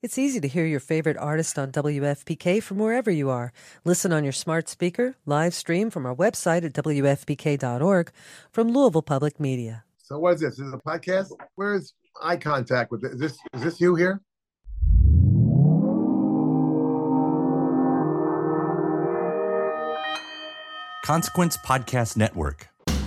It's easy to hear your favorite artist on WFPK from wherever you are. Listen on your smart speaker, live stream from our website at WFPK.org from Louisville Public Media. So what is this? Is it a podcast? Where's eye contact with this? Is this, is this you here? Consequence Podcast Network.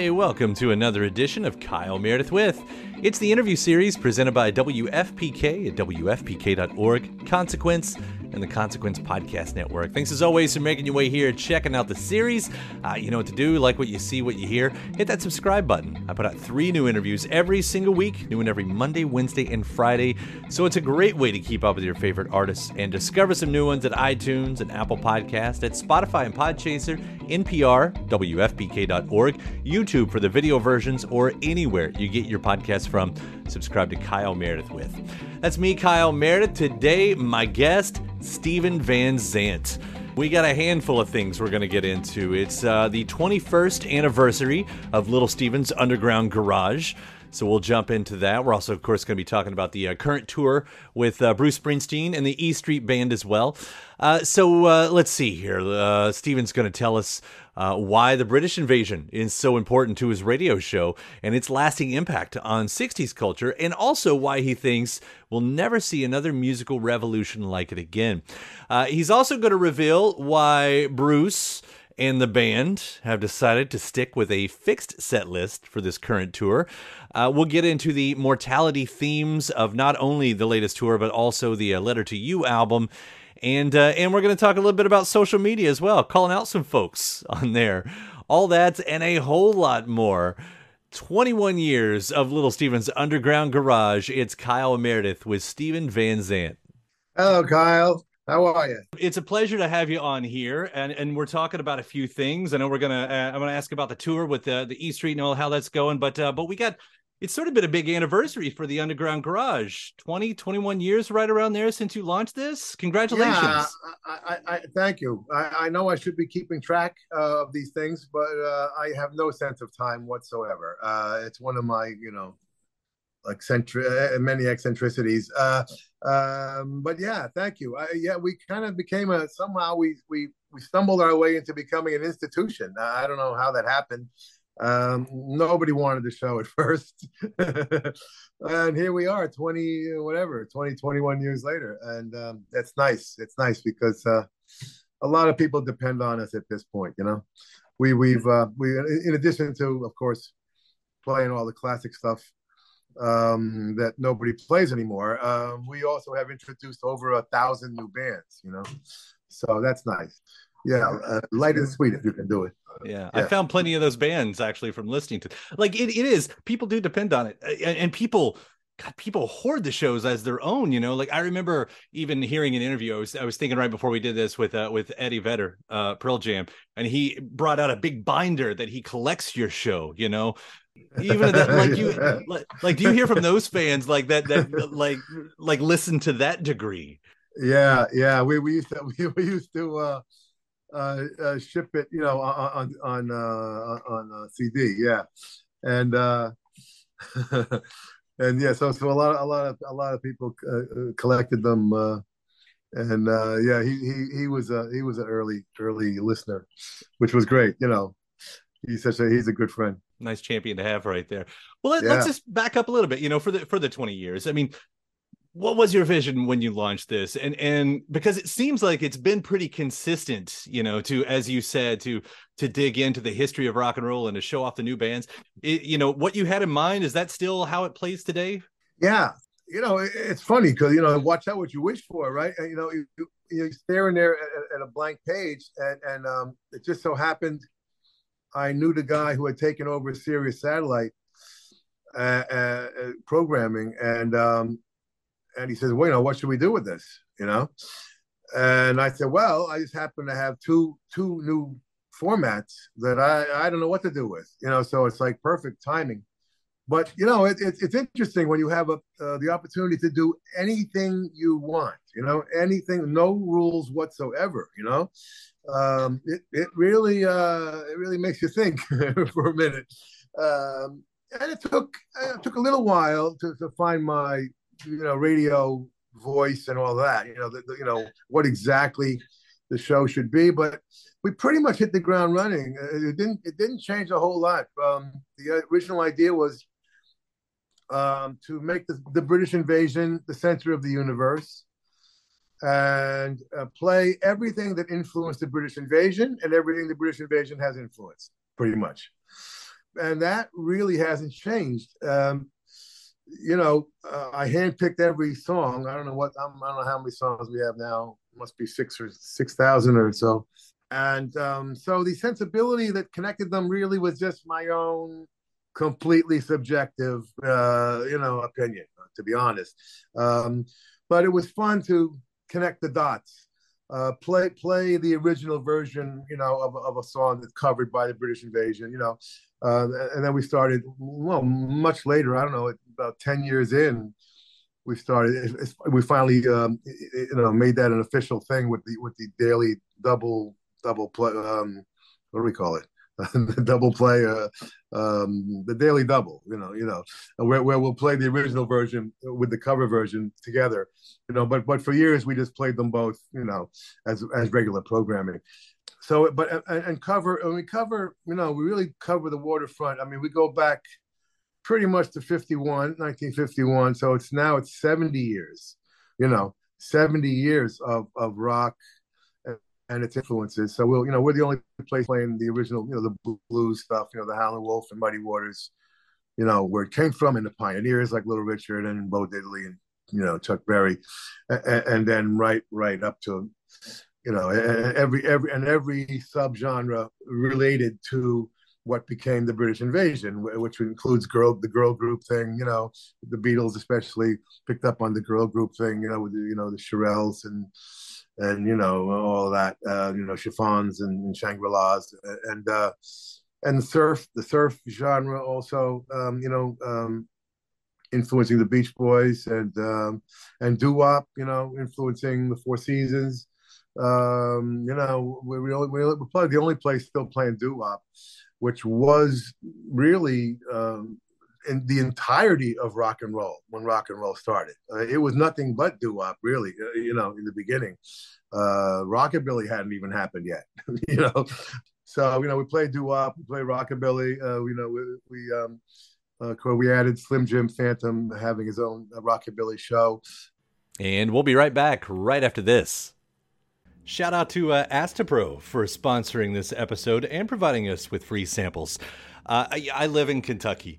Hey, welcome to another edition of Kyle Meredith with. It's the interview series presented by WFPK at WFPK.org, Consequence, and the Consequence Podcast Network. Thanks as always for making your way here, checking out the series. Uh, you know what to do, like what you see, what you hear. Hit that subscribe button. I put out three new interviews every single week, new one every Monday, Wednesday, and Friday. So it's a great way to keep up with your favorite artists and discover some new ones at iTunes and Apple Podcast, at Spotify and Podchaser, NPR, WFPK.org, YouTube for the video versions, or anywhere you get your podcasts from. Subscribe to Kyle Meredith with. That's me, Kyle Meredith. Today, my guest, Steven Van Zandt. We got a handful of things we're going to get into. It's uh, the 21st anniversary of Little Steven's Underground Garage. So we'll jump into that. We're also, of course, going to be talking about the uh, current tour with uh, Bruce Springsteen and the E Street Band as well. Uh, so uh, let's see here. Uh, Steven's going to tell us uh, why the British invasion is so important to his radio show and its lasting impact on 60s culture, and also why he thinks we'll never see another musical revolution like it again. he's also going to reveal why Bruce and the band have decided to stick with a fixed set list for this current tour. Uh, we'll get into the mortality themes of not only the latest tour, but also the uh, Letter to You album. And, uh, and we're going to talk a little bit about social media as well, calling out some folks on there. All that and a whole lot more. 21 years of Little Steven's Underground Garage. It's Kyle Meredith with Steven Van Zandt. Hello, Kyle. How are you? It's a pleasure to have you on here, and and we're talking about a few things. I know we're gonna uh, I'm gonna ask about the tour with the the E Street and all how that's going, but uh, but we got it's sort of been a big anniversary for the Underground Garage 20 21 years right around there since you launched this. Congratulations! Yeah, I, I, I thank you. I, I, know I should be keeping track uh, of these things, but uh, I have no sense of time whatsoever. Uh, it's one of my you know eccentric, uh, many eccentricities. Uh, um, but yeah, thank you. yeah, we kind of became a somehow we we we stumbled our way into becoming an institution. I don't know how that happened. Um, nobody wanted to show at first, and here we are, twenty whatever, 20, 21 years later, and um, it's nice. It's nice because uh, a lot of people depend on us at this point. You know, we we've uh, we in addition to of course playing all the classic stuff um, that nobody plays anymore. Um, we also have introduced over a thousand new bands, you know, so that's nice. Yeah, uh, light and sweet if you can do it. Yeah, yeah, I found plenty of those bands actually from listening to. Like it, it is people do depend on it, and, and people God, people hoard the shows as their own, you know. Like I remember even hearing an interview. I was I was thinking right before we did this with uh, with Eddie Vedder, uh, Pearl Jam, and he brought out a big binder that he collects your show, you know. Even that, like you, like, like do you hear from those fans like that that like like listen to that degree? Yeah, yeah. We we used to we, we used to uh, uh, uh, ship it, you know, on on uh, on uh, CD. Yeah, and. uh and yeah, so so a lot of a lot of a lot of people uh, uh collected them, uh, and uh, yeah, he he he was a he was an early early listener, which was great. You know, he's such a he's a good friend. Nice champion to have right there. Well, let, Yeah. us just back up a little bit. You know, for the for the twenty years. I mean, what was your vision when you launched this? And and because it seems like it's been pretty consistent. You know, to as you said, to to dig into the history of rock and roll and to show off the new bands. It, you know, what you had in mind is that still how it plays today? Yeah, you know, it, it's funny because you know, watch out what you wish for, right? You know, you, you, you're staring there at, at a blank page, and and um, it just so happened I knew the guy who had taken over Sirius Satellite uh, uh, uh, programming, and um, and he says, "Well, you know, what should we do with this?" You know, and I said, "Well, I just happen to have two two new formats that I I don't know what to do with, you know, so it's like perfect timing." But you know, it, it, it's interesting when you have a, uh, the opportunity to do anything you want. You know, anything, no rules whatsoever. You know, um, it it really uh, it really makes you think for a minute. Um, and it took it took a little while to, to find my you know radio voice and all that. You know, the, the, you know what exactly the show should be, but we pretty much hit the ground running. It didn't it didn't change a whole lot. Um, the original idea was um, to make the, the British invasion the center of the universe and uh, play everything that influenced the British invasion and everything the British invasion has influenced, pretty much. And that really hasn't changed. Um, you know, uh, I handpicked every song. I don't know what I'm, I don't know how many songs we have now. It must be six or six thousand or so. And um, so the sensibility that connected them really was just my own completely subjective, uh, you know, opinion, to be honest. Um, but it was fun to connect the dots, uh, play play the original version, you know, of, of a song that's covered by the British invasion, you know, uh, and then we started well much later. I don't know, about ten years in, we started. We finally, um, you know, made that an official thing with the with the daily double double play. Um, what do we call it? The double play, uh, um, the daily double, you know, you know, where, where we'll play the original version with the cover version together, you know. But but for years we just played them both, you know, as as regular programming. So, but and, and cover, and we cover, you know, we really cover the waterfront. I mean, we go back pretty much to 51, 1951. So it's now it's 70 years, you know, 70 years of of rock and its influences. So we'll, you know, we're the only place playing the original, you know, the blues stuff, you know, the Howlin' Wolf and Muddy Waters, you know, where it came from, and the pioneers like Little Richard and Bo Diddley and you know Chuck Berry, and, and then right right up to, you know, every every and every subgenre related to what became the British invasion, which includes girl the girl group thing, you know, the Beatles especially picked up on the girl group thing, you know, with the, you know the Shirelles and and you know all that uh, you know chiffons and, and shangri-las and uh, and surf the surf genre also um, you know um, influencing the Beach Boys and um, and doo wop you know influencing the Four Seasons. Um, you know we we we're probably the only place still playing doo wop which was really um, in the entirety of rock and roll when rock and roll started. Uh, it was nothing but doo wop, really. Uh, you know, in the beginning, uh, rockabilly hadn't even happened yet. you know, so you know we played doo wop, we played rockabilly. Uh, you know, we, we um, uh, we added Slim Jim Phantom having his own uh, rockabilly show. And we'll be right back right after this. Shout out to uh, Astepro for sponsoring this episode and providing us with free samples. Uh, I, I live in Kentucky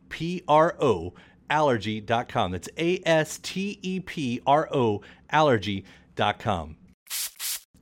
P R O allergy.com. That's A S T E P R O allergy.com.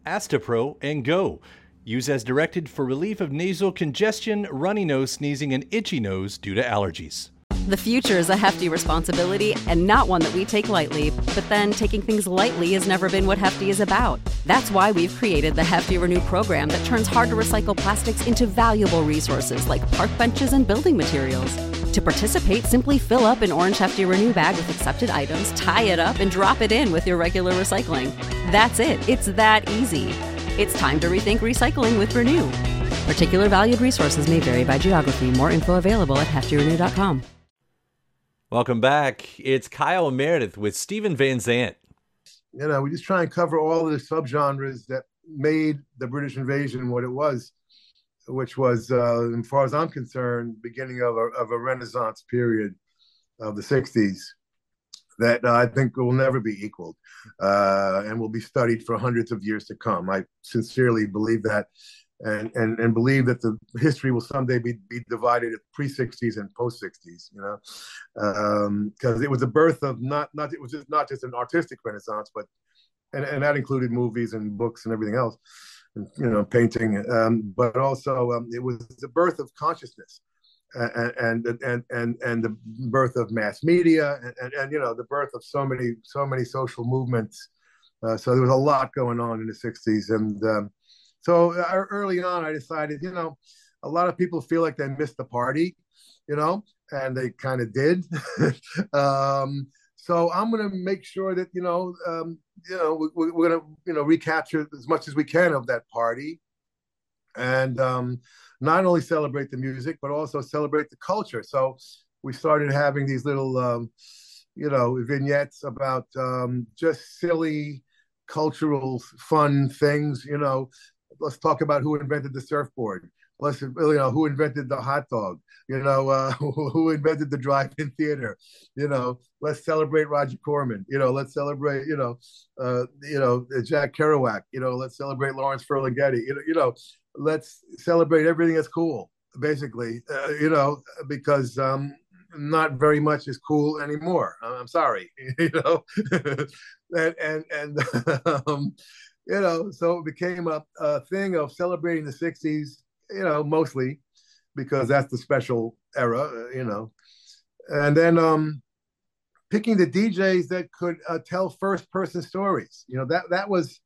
Astepro and go. Use as directed for relief of nasal congestion, runny nose, sneezing, and itchy nose due to allergies. The future is a hefty responsibility and not one that we take lightly. But then taking things lightly has never been what Hefty is about. That's why we've created the Hefty Renew program that turns hard to recycle plastics into valuable resources like park benches and building materials. To participate, simply fill up an orange Hefty Renew bag with accepted items, tie it up, and drop it in with your regular recycling. That's it. It's that easy. It's time to rethink recycling with Renew. Particular valued resources may vary by geography. More info available at heftyrenew.com. Welcome back. It's Kyle Meredith with Steven Van Zandt. You know, we just try and cover all of the subgenres that made the British invasion what it was, which was, uh, as far as I'm concerned, beginning of a, of a Renaissance period of the 60s that uh, I think will never be equaled uh, and will be studied for hundreds of years to come. I sincerely believe that and and and believe that the history will someday be, be divided at pre 60s and post 60s you know because um, it was the birth of not not it was just not just an artistic renaissance but and, and that included movies and books and everything else you know painting um, but also um, it was the birth of consciousness and and and and, and the birth of mass media and, and, and you know the birth of so many so many social movements uh, so there was a lot going on in the 60s and um, so uh, early on, I decided, you know, a lot of people feel like they missed the party, you know, and they kind of did. um, so I'm going to make sure that you know, um, you know, we, are going to you know recapture as much as we can of that party, and um, not only celebrate the music but also celebrate the culture. So we started having these little, um, you know, vignettes about um, just silly cultural fun things you know let's talk about who invented the surfboard. Let's you know who invented the hot dog. You know uh, who invented the drive-in theater. You know let's celebrate Roger Corman. You know let's celebrate you know uh, you know Jack Kerouac. You know let's celebrate Lawrence Ferlinghetti. You know you know let's celebrate everything that's cool. Basically, uh, you know because um, not very much is cool anymore. I'm sorry, you know, and and and um, you know, so it became a, a thing of celebrating the 60s, you know, mostly because that's the special era, uh, you know. And then um, picking the DJs that could uh, tell first person stories. You know, that that was,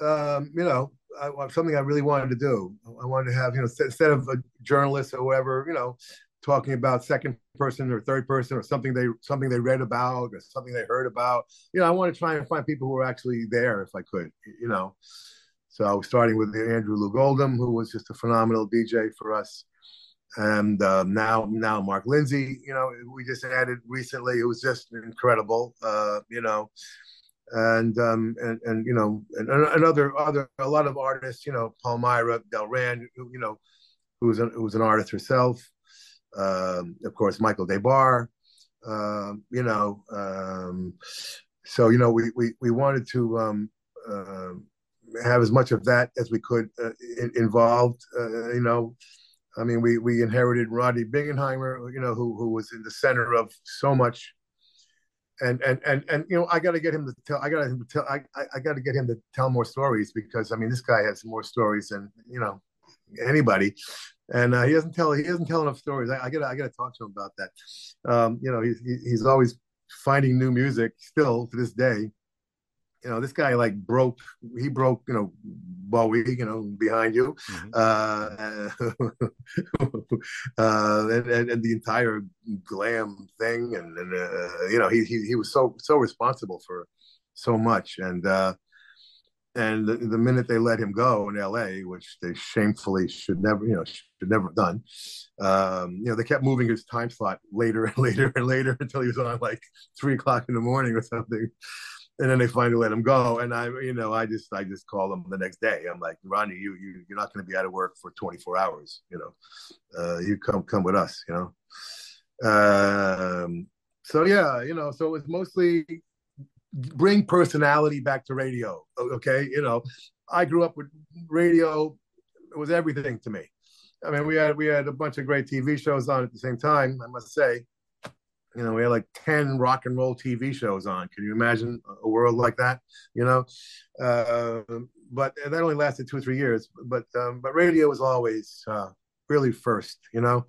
um, you know, I, something I really wanted to do. I wanted to have, you know, instead of a journalist or whatever, you know, talking about second person or third person or something they something they read about or something they heard about. You know, I want to try and find people who are actually there if I could. You know, so starting with Andrew Loog Oldham, who was just a phenomenal DJ for us, and uh, now now Mark Lindsay. You know, we just added recently. It was just incredible. Uh, you know. And um and and you know and, and other other a lot of artists you know Palmyra Del Delran you know who's an, who was an artist herself um, of course, Michael Des Barres. Um, you know, um, so you know, we we we wanted to um, uh, have as much of that as we could uh, in, involved. Uh, you know, I mean, we we inherited Rodney Bingenheimer, you know, who who was in the center of so much. And and and and you know, I got to get him to tell. I got to tell. I I got to get him to tell more stories because I mean, this guy has more stories than you know anybody. and uh, he doesn't tell he doesn't tell enough stories. I, gotta I gotta talk to him about that. Um, you know, he's he's always finding new music still to this day. You know, this guy like broke he broke you know Bowie you know behind you, mm-hmm. uh, uh, and, and, and the entire glam thing, and, and uh, you know he, he he was so so responsible for so much, and uh, and the, the, minute they let him go in L.A., which they shamefully should never, you know, should never have done, um, you know, they kept moving his time slot later and later and later until he was on like three o'clock in the morning or something, and then they finally let him go. And I, you know, I just, I just called him the next day. I'm like, Ronnie, you, you, you're not going to be out of work for 24 hours. You know, uh, you come, come with us. You know, um, so yeah, you know, so it's mostly bring personality back to radio. Okay, you know, I grew up with radio; it was everything to me. I mean, we had we had a bunch of great TV shows on at the same time. I must say, you know, we had like ten rock and roll TV shows on. Can you imagine a world like that? You know, uh, but that only lasted two or three years. But um, but radio was always uh, really first. You know,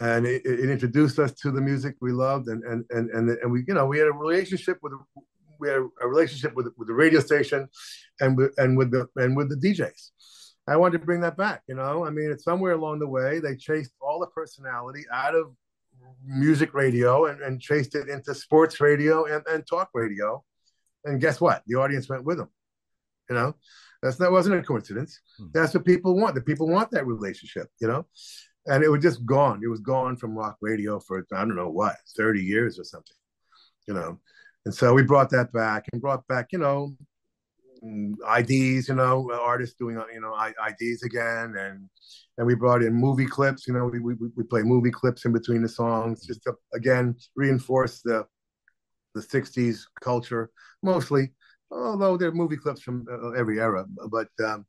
and it, it, introduced us to the music we loved and and and and, and we you know we had a relationship with we had a relationship with with the radio station, and with, and with the and with the DJs. I wanted to bring that back. You know, I mean, it's somewhere along the way they chased all the personality out of music radio and, and chased it into sports radio and, and talk radio. And guess what? The audience went with them. You know, that's that wasn't a coincidence. Hmm. That's what people want. The people want that relationship. You know, and it was just gone. It was gone from rock radio for I don't know what, thirty years or something. You know, and so we brought that back and brought back, you know, IDs, you know, artists doing, you know, IDs again. And, and we brought in movie clips, you know, we, we, we play movie clips in between the songs just to, again, reinforce the, the 60s culture mostly, although there are movie clips from uh, every era, but, um,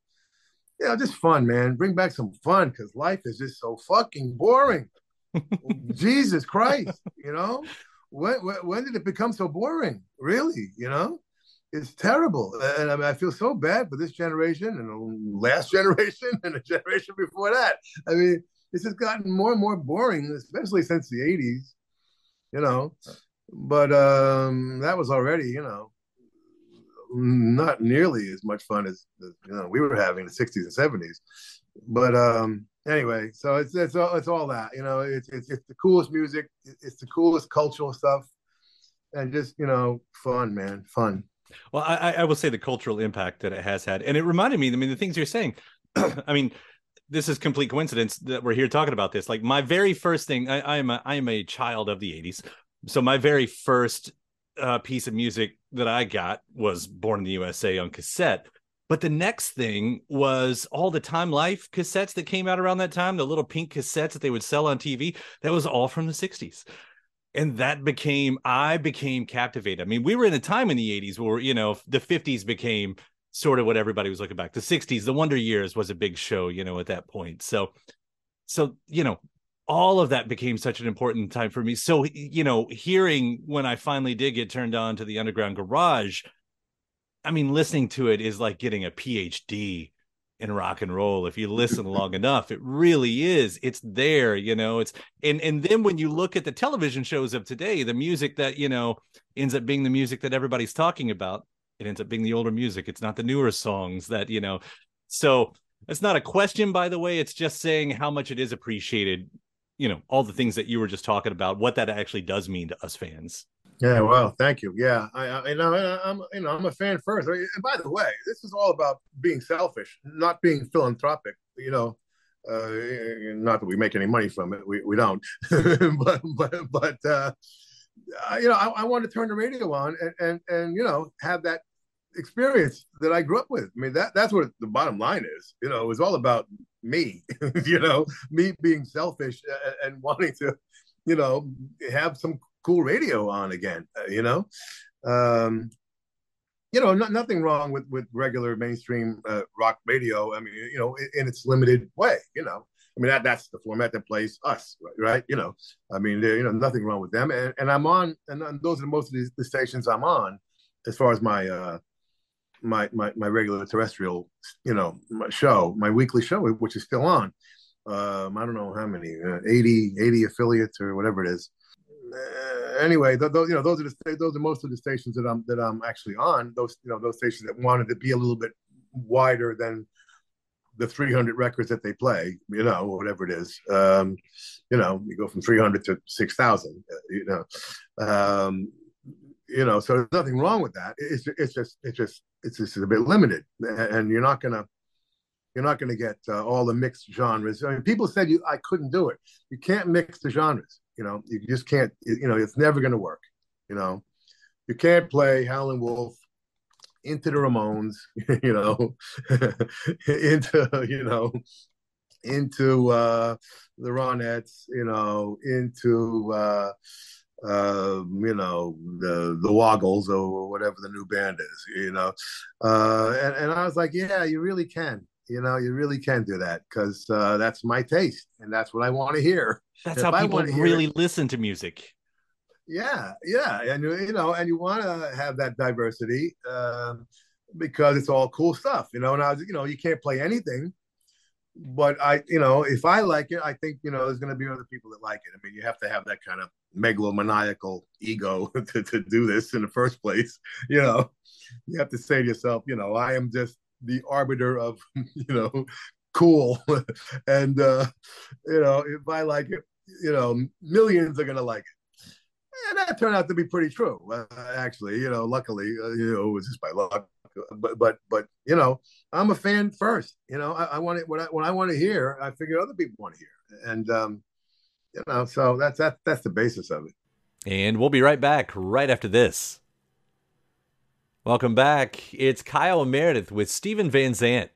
yeah, just fun, man. Bring back some fun because life is just so fucking boring. Jesus Christ, you know? when, when did it become so boring? Really, you know, it's terrible. And I, mean, I feel so bad for this generation and the last generation and the generation before that. I mean, it's just gotten more and more boring, especially since the 80s, you know. But um, that was already, you know, not nearly as much fun as, you know we were having in the 60s and 70s. But um, anyway, so it's it's all it's all that you know. It's it's, it's the coolest music. It's the coolest cultural stuff, and just you know, fun, man, fun. Well, I, I will say the cultural impact that it has had, and it reminded me. I mean, the things you're saying. I mean, this is complete coincidence that we're here talking about this. Like my very first thing, I, I am a I am a child of the '80s, so my very first uh, piece of music that I got was Born in the USA on cassette. But the next thing was all the Time Life cassettes that came out around that time, the little pink cassettes that they would sell on TV. That was all from the 60s. And that became, I became captivated. I mean, we were in a time in the 80s where, you know, the 50s became sort of what everybody was looking back. The 60s, the Wonder Years was a big show, you know, at that point. So, so, you know, all of that became such an important time for me. So, you know, hearing when I finally did get turned on to the underground garage, I mean, listening to it is like getting a PhD in rock and roll if you listen long enough it really is it's there you know it's and and then when you look at the television shows of today the music that you know ends up being the music that everybody's talking about it ends up being the older music it's not the newer songs that you know so it's not a question by the way it's just saying how much it is appreciated you know all the things that you were just talking about what that actually does mean to us fans yeah, well, thank you. Yeah, I, I you know I'm you know I'm a fan first. And by the way, this is all about being selfish, not being philanthropic. You know, uh, not that we make any money from it, we we don't. but but but uh, you know, I, I want to turn the radio on and and and you know have that experience that I grew up with. I mean that that's what the bottom line is. You know, it was all about me. you know, me being selfish and, and wanting to, you know, have some cool radio on again. Uh, you know, um, you know, not, nothing wrong with with regular mainstream uh, rock radio. I mean, you know, in, in, its limited way. You know, I mean that that's the format that plays us, right? You know, I mean, there, you know, nothing wrong with them. And and I'm on, and those are most of the, the stations I'm on, as far as my. Uh, my, my my regular terrestrial, you know, my show, my weekly show, which is still on, Um, I don't know how many, uh, 80, 80 affiliates or whatever it is. Uh, anyway, th- th- you know, those are the those are most of the stations that I'm that I'm actually on. Those you know those stations that wanted to be a little bit wider than the 300 records that they play, you know, whatever it is. Um, you know, you go from 300 to 6,000, uh, you know. Um, you know, so there's nothing wrong with that. It's it's just it's just it's just a bit limited, and you're not gonna you're not gonna get uh, all the mixed genres. I mean, people said you I couldn't do it. You can't mix the genres. You know, you just can't. You know, it's never gonna work. You know, you can't play Howlin' Wolf into the Ramones. You know, into you know into uh, the Ronettes. You know, into uh, uh, you know, the the Woggles or whatever the new band is, you know. Uh, and, and I was like, yeah, you really can. You know, you really can do that because uh, that's my taste and that's what I want to hear. That's If how people hear really listen to music. yeah, yeah, and you you know, and you want to have that diversity um, because it's all cool stuff, you know. And I was, you know, you can't play anything, but I, you know, if I like it, I think you know there's going to be other people that like it. I mean, you have to have that kind of megalomaniacal ego to, to do this in the first place. You know, you have to say to yourself, you know, I am just the arbiter of, you know, cool, and uh, you know, if I like it, you know, millions are to like it. And that turned out to be pretty true, uh, actually. You know, luckily, uh, you know, it was just by luck. But but but you know, I'm a fan first. You know, I, I want it when I I want to hear. I figure other people want to hear, and um, you know, so that's that that's the basis of it. And we'll be right back right after this. Welcome back. It's Kyle and Meredith with Steven Van Zandt.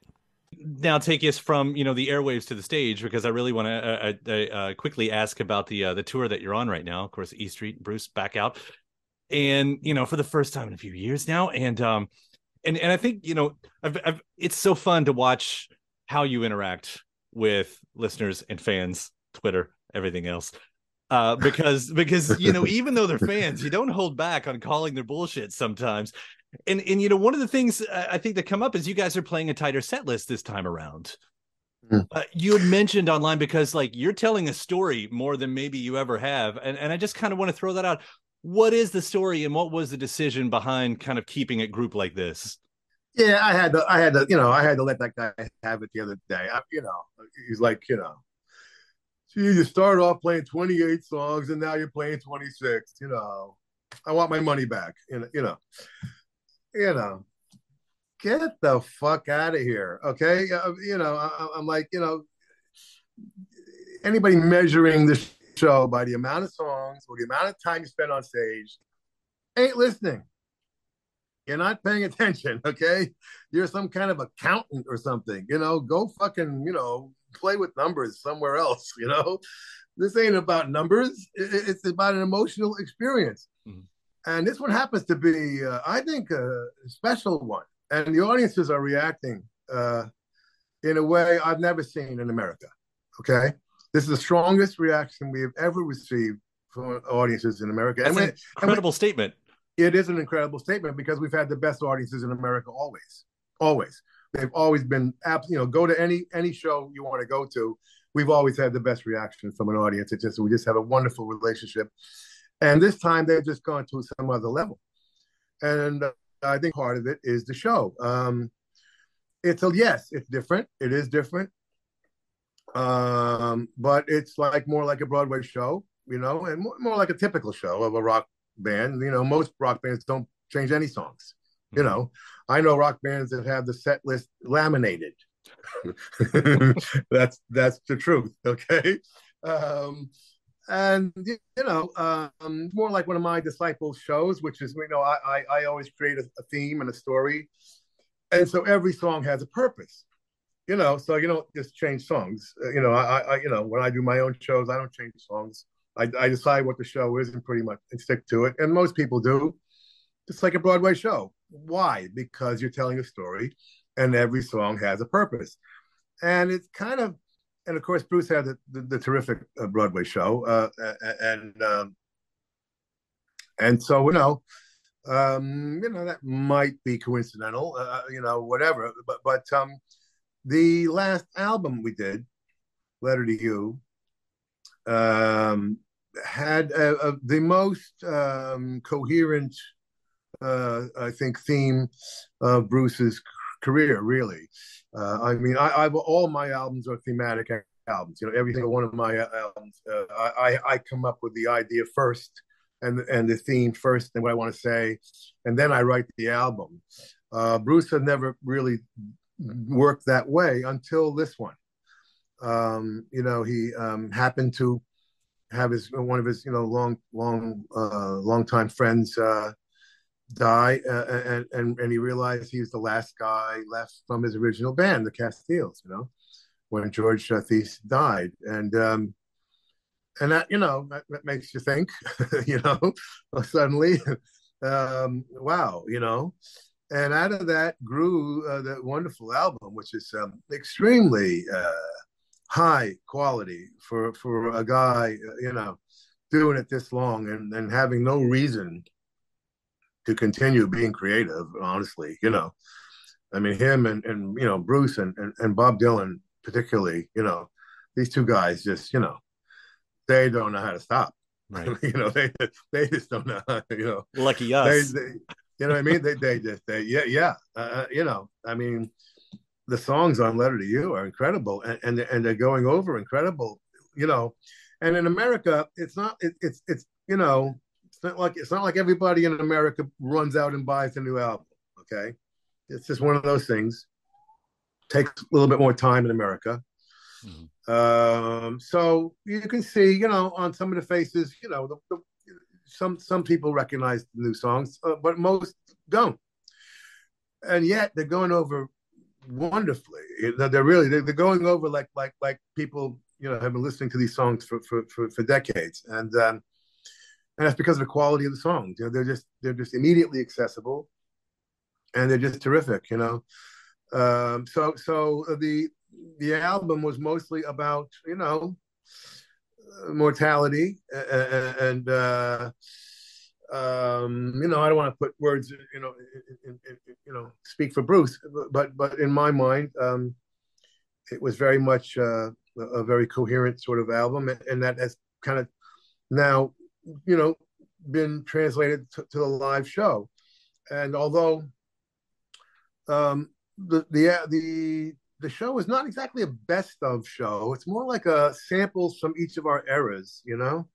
Now take us from you know the airwaves to the stage because I really want to uh, uh, uh, quickly ask about the uh, the tour that you're on right now. Of course, E Street, Bruce back out, and you know for the first time in a few years now, and um, and and I think you know I've, I've, it's so fun to watch how you interact with listeners and fans, Twitter, everything else uh, because because you know even though they're fans, you don't hold back on calling their bullshit sometimes. And and you know one of the things uh, I think that come up is you guys are playing a tighter set list this time around. Mm. Uh, you had mentioned online because like you're telling a story more than maybe you ever have, and and I just kind of want to throw that out. What is the story, and what was the decision behind kind of keeping it group like this? Yeah, I had to, I had to, you know, I had to let that guy have it the other day. I, you know, he's like, you know, gee, you started off playing 28 songs and now you're playing 26. You know, I want my money back. You know, you know, you know, get the fuck out of here. Okay, Uh, you know, I, I'm like, you know, anybody measuring the show by the amount of songs or the amount of time you spend on stage ain't listening. You're not paying attention, okay? You're some kind of accountant or something, you know. Go fucking, you know, play with numbers somewhere else, you know. This ain't about numbers. It's about an emotional experience, Mhm. And this one happens to be, uh, I think, a special one. And the audiences are reacting uh, in a way I've never seen in America. Okay, this is the strongest reaction we have ever received from audiences in America. That's and an incredible statement. it is an incredible statement because we've had the best audiences in America always. Always. They've always been abs- you know, go to any any show you want to go to. We've always had the best reaction from an audience. It's just we just have a wonderful relationship. And this time they've just gone to some other level. And uh, I think part of it is the show. Um it's a yes, it's different. It is different. Um, but it's like more like a Broadway show, you know, and more, more like a typical show of a rock band. You know, most rock bands don't change any songs. You know, I know rock bands that have the set list laminated. that's that's the truth. Okay. Um, and you know, um, more like one of my disciples shows, which is you know, I I, I always create a, a theme and a story, and so every song has a purpose. You know, so you don't just change songs. Uh, you know, I, I you know when I do my own shows, I don't change songs. I, I decide what the show is and pretty much and stick to it. And most people do. It's like a Broadway show. Why? Because you're telling a story, and every song has a purpose. And it's kind of, and of course, Bruce had the, the, the terrific uh, Broadway show, uh, and um, and so you know, um, you know that might be coincidental, uh, you know, whatever. But but um, the last album we did Letter to You, um, had a, a, the most um, coherent, uh, I think, theme of Bruce's career. Really, uh, I mean, I, I've all my albums are thematic albums. You know, every single one of my albums, uh, I I come up with the idea first and and the theme first and what I want to say, and then I write the album. Uh, Bruce had never really worked that way until this one. Um, you know, he um, happened to have his one of his you know long long uh, long time friends uh, die, uh, and and and he realized he was the last guy left from his original band, the Castiles. You know, when George Theiss died, and um, and that you know that, that makes you think, you know, suddenly, um, wow, you know, and out of that grew uh, that wonderful album, which is um, extremely uh, high quality for for a guy, uh, you know, doing it this long and and having no reason to continue being creative. Honestly, you know, I mean, him and and you know Bruce and and, and Bob Dylan particularly, you know, these two guys just you know they don't know how to stop. Right. you know, they they just don't know. How, you know, lucky us. They, they, you know what I mean? They they just they yeah yeah. Uh, uh, you know, I mean, the songs on Letter to You are incredible, and and, and they're going over incredible. You know, and in America, it's not it, it's it's you know it's not like it's not like everybody in America runs out and buys a new album. Okay, it's just one of those things. Takes a little bit more time in America. Mm-hmm. Um, so you can see, you know, on some of the faces, you know, the, the, some some people recognize the new songs, uh, but most don't. And yet they're going over wonderfully. They're really they're, going over like like like people you know have been listening to these songs for for for, for decades, and um, and that's because of the quality of the songs. You know, they're just they're just immediately accessible, and they're just terrific. You know, um, so so the the album was mostly about you know mortality and uh, um, you know I don't want to put words you know in, in, in, you know speak for Bruce, but but in my mind um, it was very much uh, a very coherent sort of album, and that has kind of now you know been translated to, to the live show, and although um, the the the the show is not exactly a best of show. It's more like a samples from each of our eras, you know.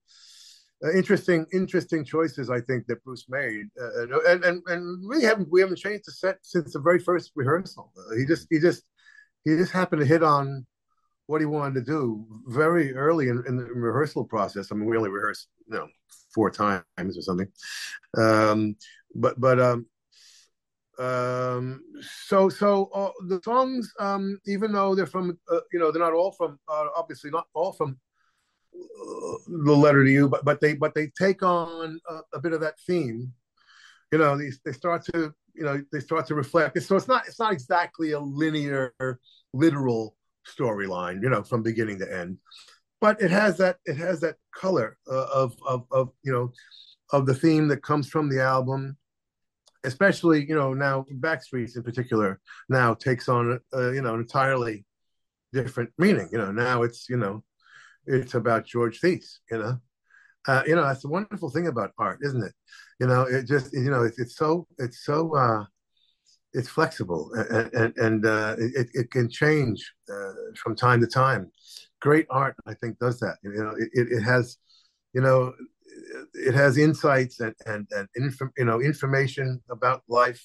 Uh, interesting, interesting choices I think that Bruce made, uh, and and and we haven't we haven't changed the set since the very first rehearsal. Uh, he just he just he just happened to hit on what he wanted to do very early in, in the rehearsal process. I mean, we only rehearsed you know four times or something, um, but but um, um, so so uh, the songs, um, even though they're from, uh, you know, they're not all from, uh, obviously not all from uh, the letter to you, but but they but they take on a, a, bit of that theme. You know, they they start to you know they start to reflect. So it's not it's not exactly a linear, literal storyline. You know, from beginning to end, but it has that it has that color uh, of of of you know of the theme that comes from the album especially you know now Backstreets in particular now takes on uh, you know an entirely different meaning. You know now it's you know it's about George Theiss. You know, uh, you know that's the wonderful thing about art, isn't it? You know, it just you know it's, it's so it's so uh, it's flexible and and, and uh, it it can change uh, from time to time. Great art, I think, does that. You know, it, it has you know it has insights and and and inf- you know information about life,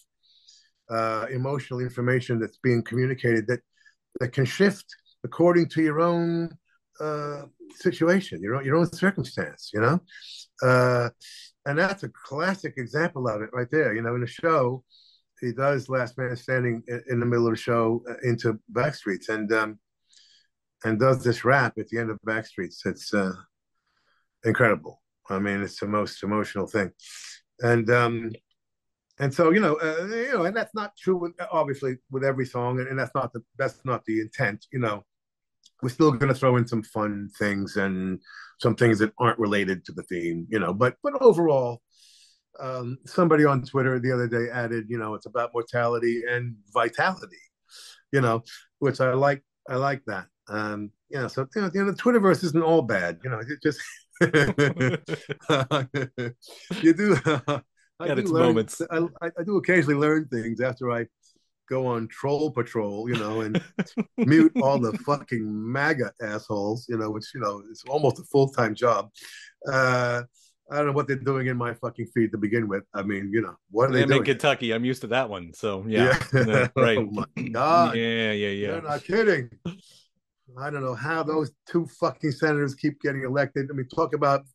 uh, emotional information that's being communicated that that can shift according to your own uh, situation, your own your own circumstance. You know, uh, and that's a classic example of it right there. You know, in a show, he does Last Man Standing in the middle of the show uh, into Backstreets and um, and does this rap at the end of Backstreets. It's uh, incredible. I mean, it's the most emotional thing, and um, and so you know, uh, you know, and that's not true with obviously with every song, and, and that's not the that's not the intent. You know, we're still going to throw in some fun things and some things that aren't related to the theme. You know, but but overall. Um, somebody on Twitter the other day added, you know, it's about mortality and vitality, you know, which I like I like that. Um, you know, so you know, you know, the Twitterverse isn't all bad. You know, it just you do. I Got do its learn, moments. I, I I do occasionally learn things after I go on troll patrol, you know, and mute all the fucking MAGA assholes, you know, which you know is almost a full time job. Uh, I don't know what they're doing in my fucking feed to begin with. I mean, you know, what are they I'm in? Kentucky. I'm used to that one. So yeah, Yeah. No, oh right. Oh my God. Yeah, yeah, yeah. You're not kidding. I don't know how those two fucking senators keep getting elected. I mean, talk about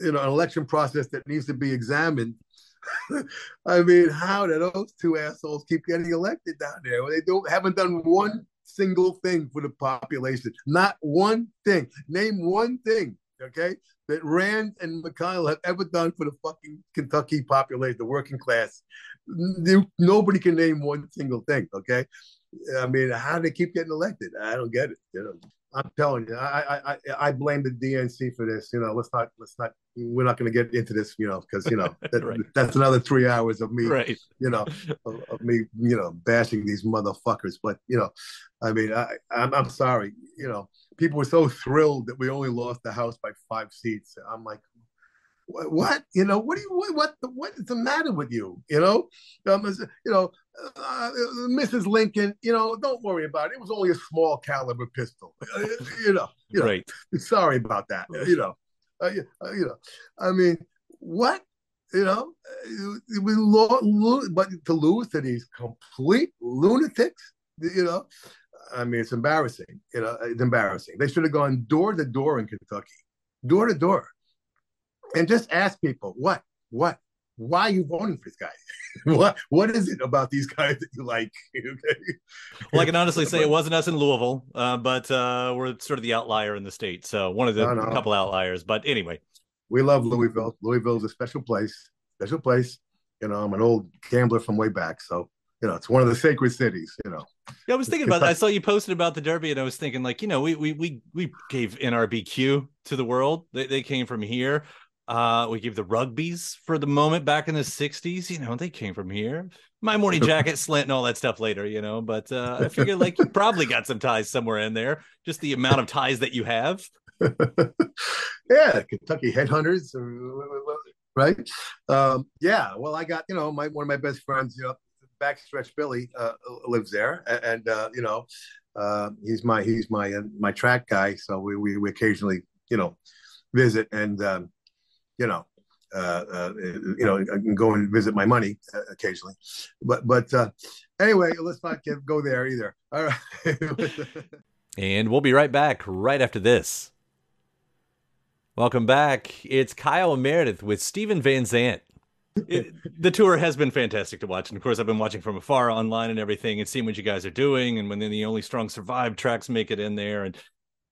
you know an election process that needs to be examined. I mean, how do those two assholes keep getting elected down there? They don't haven't done one single thing for the population. Not one thing. Name one thing, okay, that Rand and McConnell have ever done for the fucking Kentucky population, the working class. Nobody can name one single thing, okay? I mean, how do they keep getting elected? I don't get it. You know, I'm telling you, I I I, I blame the DNC for this. You know, let's not let's not. We're not going to get into this, you know, because you know that, Right. that's another three hours of me, Right. you know, of, of me, you know, bashing these motherfuckers. But you know, I mean, I I'm, I'm sorry. You know, people were so thrilled that we only lost the House by five seats. I'm like, what? what? You know, what do you what what, what is the matter with you? You know, um, you know, uh, Mrs. Lincoln. You know, don't worry about it. It was only a small caliber pistol. Uh, you know, you know. Right. Sorry about that. You know, uh, you uh, you know. I mean, what? You know, uh, we lo- lo- but to lose to these complete lunatics. You know, I mean, it's embarrassing. You know, it's embarrassing. They should have gone door to door in Kentucky, door to door, and just ask people what, what, why are you voting for this guy? what, what is it about these guys that you like? okay. Well, I can honestly say it wasn't us in Louisville, uh, but uh, we're sort of the outlier in the state. So one of the No, no. couple outliers. But anyway, we love Louisville. Louisville is a special place, special place. You know, I'm an old gambler from way back, so you know, it's one of the sacred cities. You know, yeah, I was thinking about. I saw you posted about the Derby, and I was thinking, like, you know, we we we we gave NRBQ to the world. They they came from here. Uh, we gave the Rugbys for the moment back in the '60s. You know, they came from here. My morning jacket, slint, and all that stuff later. You know, but uh, I figure like you probably got some ties somewhere in there. Just the amount of ties that you have. yeah, Kentucky headhunters, uh, right? Um, yeah, well, I got you know my one of my best friends, you know, Backstretch Billy uh, lives there, and uh, you know, uh, he's my he's my uh, my track guy, so we we, we occasionally you know visit and um, you know. Uh, uh, you know, I can go and visit my money occasionally, but but uh, anyway, let's not get, go there either. All right. And we'll be right back right after this. Welcome back. It's Kyle Meredith with Steven Van Zandt. The tour has been fantastic to watch. And of course, I've been watching from afar online and everything and seeing what you guys are doing. And when the only strong survive tracks make it in there. And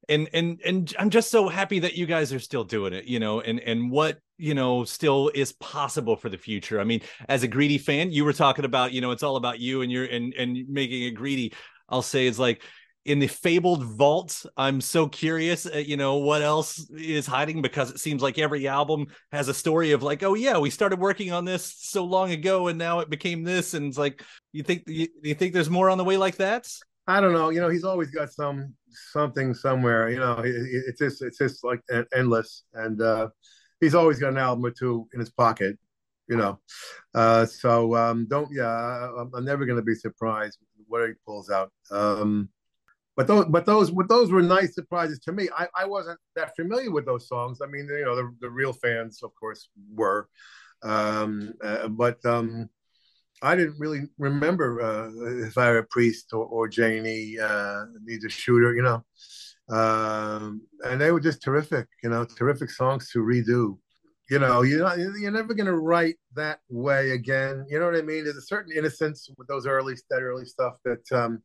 and and and I'm just so happy that you guys are still doing it, you know, and and what you know still is possible for the future. I mean, as a greedy fan, you were talking about, you know, it's all about you and you're and and making it greedy. I'll say it's like in the fabled vault i'm so curious uh, you know what else is hiding because it seems like every album has a story of like oh yeah we started working on this so long ago and now it became this and it's like you think you, you think there's more on the way like that I don't know. You know, he's always got some something somewhere. You know, it, it- it's just it's just like endless, and uh, he's always got an album or two in his pocket. You know, uh, so um, don't. Yeah, I'm- I'm never going to be surprised what he pulls out. Um, but those, but those, but those were nice surprises to me. I, I wasn't that familiar with those songs. I mean, you know, the, the real fans, of course, were. Um, uh, but um, I didn't really remember uh, if I were a priest or, or Janey uh, needs shooter, you know. Um, and they were just terrific, you know, terrific songs to redo. You know, you're not, you're never going to write that way again. You know what I mean? There's a certain innocence with those early, that early stuff that um,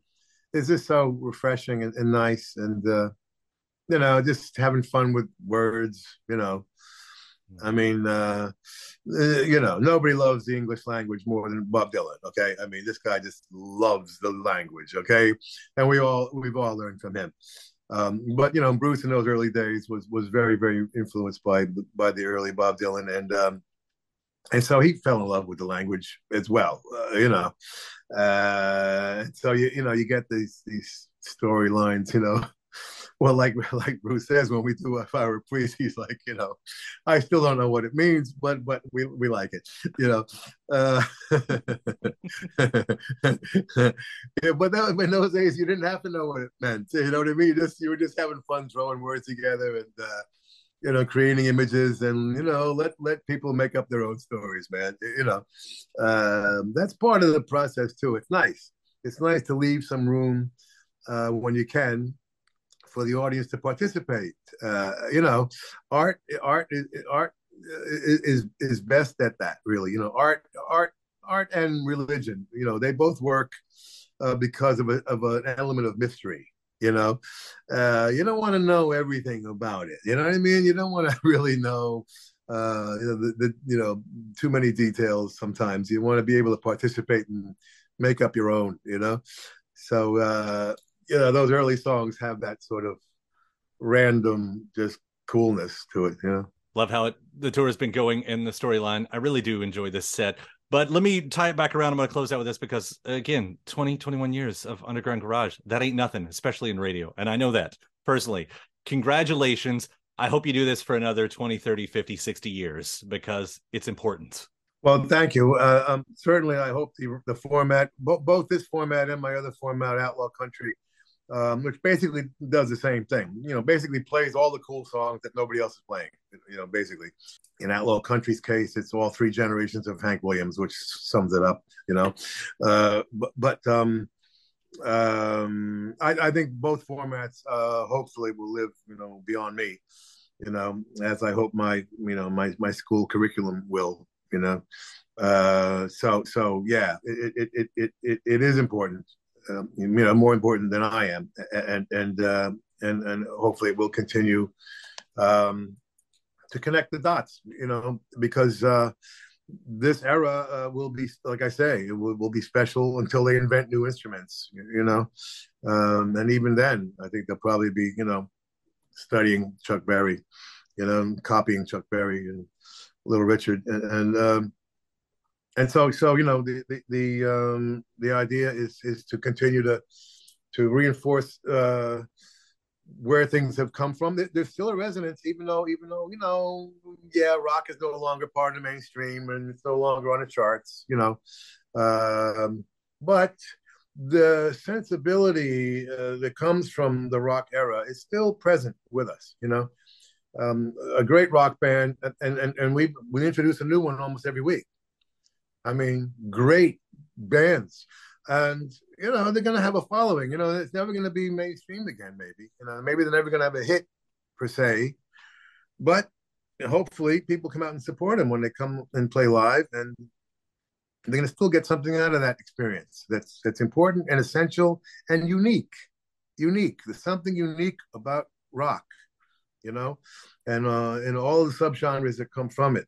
is just so refreshing and, and nice, and uh, you know, just having fun with words. You know, I mean, uh, uh, you know, nobody loves the English language more than Bob Dylan. Okay, I mean, this guy just loves the language. Okay, and we all we've all learned from him. Um, but you know, Bruce in those early days was was very very influenced by by the early Bob Dylan, and um, and so he fell in love with the language as well. Uh, you know, uh, so you you know you get these these storylines, you know. Well, like like Bruce says, when we do a fire priest, he's like, you know, I still don't know what it means, but but we, we like it, you know. Uh, yeah, but that, in those days, you didn't have to know what it meant. You know what I mean? Just you were just having fun throwing words together and uh, you know creating images and you know let let people make up their own stories, man. You know, um, that's part of the process too. It's nice. It's nice to leave some room uh, when you can for the audience to participate. Uh, you know, art, art, art is is best at that. Really, you know, art, art, art, and religion. You know, they both work uh, because of a, of an element of mystery. You know, uh, you don't want to know everything about it. You know what I mean? You don't want to really know. Uh, you know, the, the, you know, too many details. Sometimes you want to be able to participate and make up your own. You know, so uh, you know those early songs have that sort of random just coolness to it you know love how it the tour has been going in the storyline i really do enjoy this set but let me tie it back around. I'm going to close out with this because again 20 21 years of underground garage that ain't nothing especially in radio. And i know that personally. Congratulations. I hope you do this for another 20 30 50 60 years because it's important. Well, thank you. Uh, um, certainly, I hope the the format, bo- both this format and my other format, Outlaw Country, um, which basically does the same thing. You know, basically plays all the cool songs that nobody else is playing. You know, basically, in Outlaw Country's case, it's all three generations of Hank Williams, which sums it up. You know, uh, but but um, um, I, I, think both formats uh, hopefully will live. You know, beyond me. You know, as I hope my you know my my school curriculum will. You know, uh, so so yeah, it it it it, it is important um, you know more important than I am, and and uh, and and hopefully it will continue um, to connect the dots. You know, because uh, this era uh, will be, like I say, it will, will, be special until they invent new instruments. You know, um, and even then, I think they'll probably be, you know, studying Chuck Berry, you know, copying Chuck Berry and Little Richard, and, and um, and so so you know the the the, um, the idea is is to continue to to reinforce uh, where things have come from. There's still a resonance, even though even though you know, yeah, rock is no longer part of the mainstream and it's no longer on the charts, you know. Um, but the sensibility uh, that comes from the rock era is still present with us, you know. Um, a great rock band, and and and we we introduce a new one almost every week. I mean, great bands. And, you know, they're going to have a following. You know, it's never going to be mainstream again, maybe. You know, maybe they're never going to have a hit per se. But hopefully people come out and support them when they come and play live. And they're going to still get something out of that experience that's that's important and essential and unique unique there's something unique about rock you know and uh and all the subgenres that come from it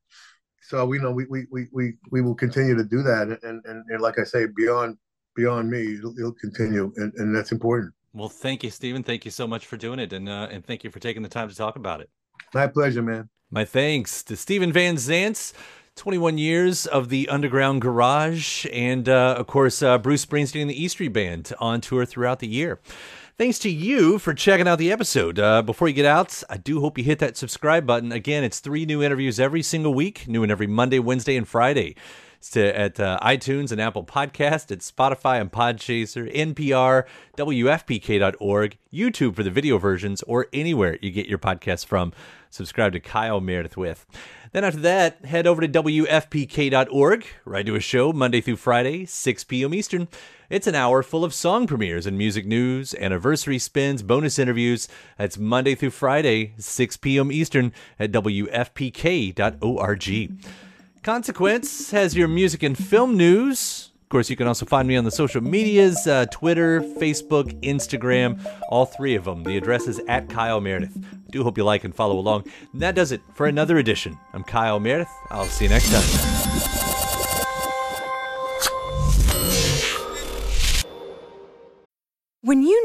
so we know we we we we, we will continue to do that, and, and and like I say, beyond beyond me, it'll, it'll continue, and, and that's important. Well, thank you, Steven. Thank you so much for doing it, and uh, and thank you for taking the time to talk about it. My pleasure, man. My thanks to Steven Van Zandt. 21 years of the Underground Garage, and uh, of course, uh, Bruce Springsteen and the E Street Band on tour throughout the year. Thanks to you for checking out the episode. Uh, before you get out, I do hope you hit that subscribe button. Again, it's three new interviews every single week, new and every Monday, Wednesday, and Friday. To, at uh, iTunes and Apple Podcast, at Spotify and Podchaser, NPR, WFPK.org, YouTube for the video versions, or anywhere you get your podcasts from. Subscribe to Kyle Meredith with. Then after that, head over to WFPK.org, where do a show Monday through Friday, 6 p.m. Eastern. It's an hour full of song premieres and music news, anniversary spins, bonus interviews. That's Monday through Friday, 6 p.m. Eastern at WFPK.org. Consequence has your music and film news. Of course, you can also find me on the social medias uh, Twitter, Facebook, Instagram, all three of them. The address is at Kyle Meredith. I do hope you like and follow along. And that does it for another edition. I'm Kyle Meredith. I'll see you next time.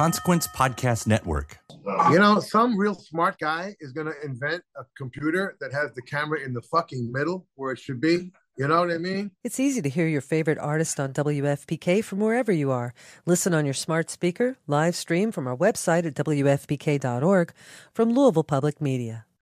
Consequence Podcast Network. You know, some real smart guy is going to invent a computer that has the camera in the fucking middle where it should be. You know what I mean? It's easy to hear your favorite artist on WFPK from wherever you are. Listen on your smart speaker, live stream from our website at WFPK.org from Louisville Public Media.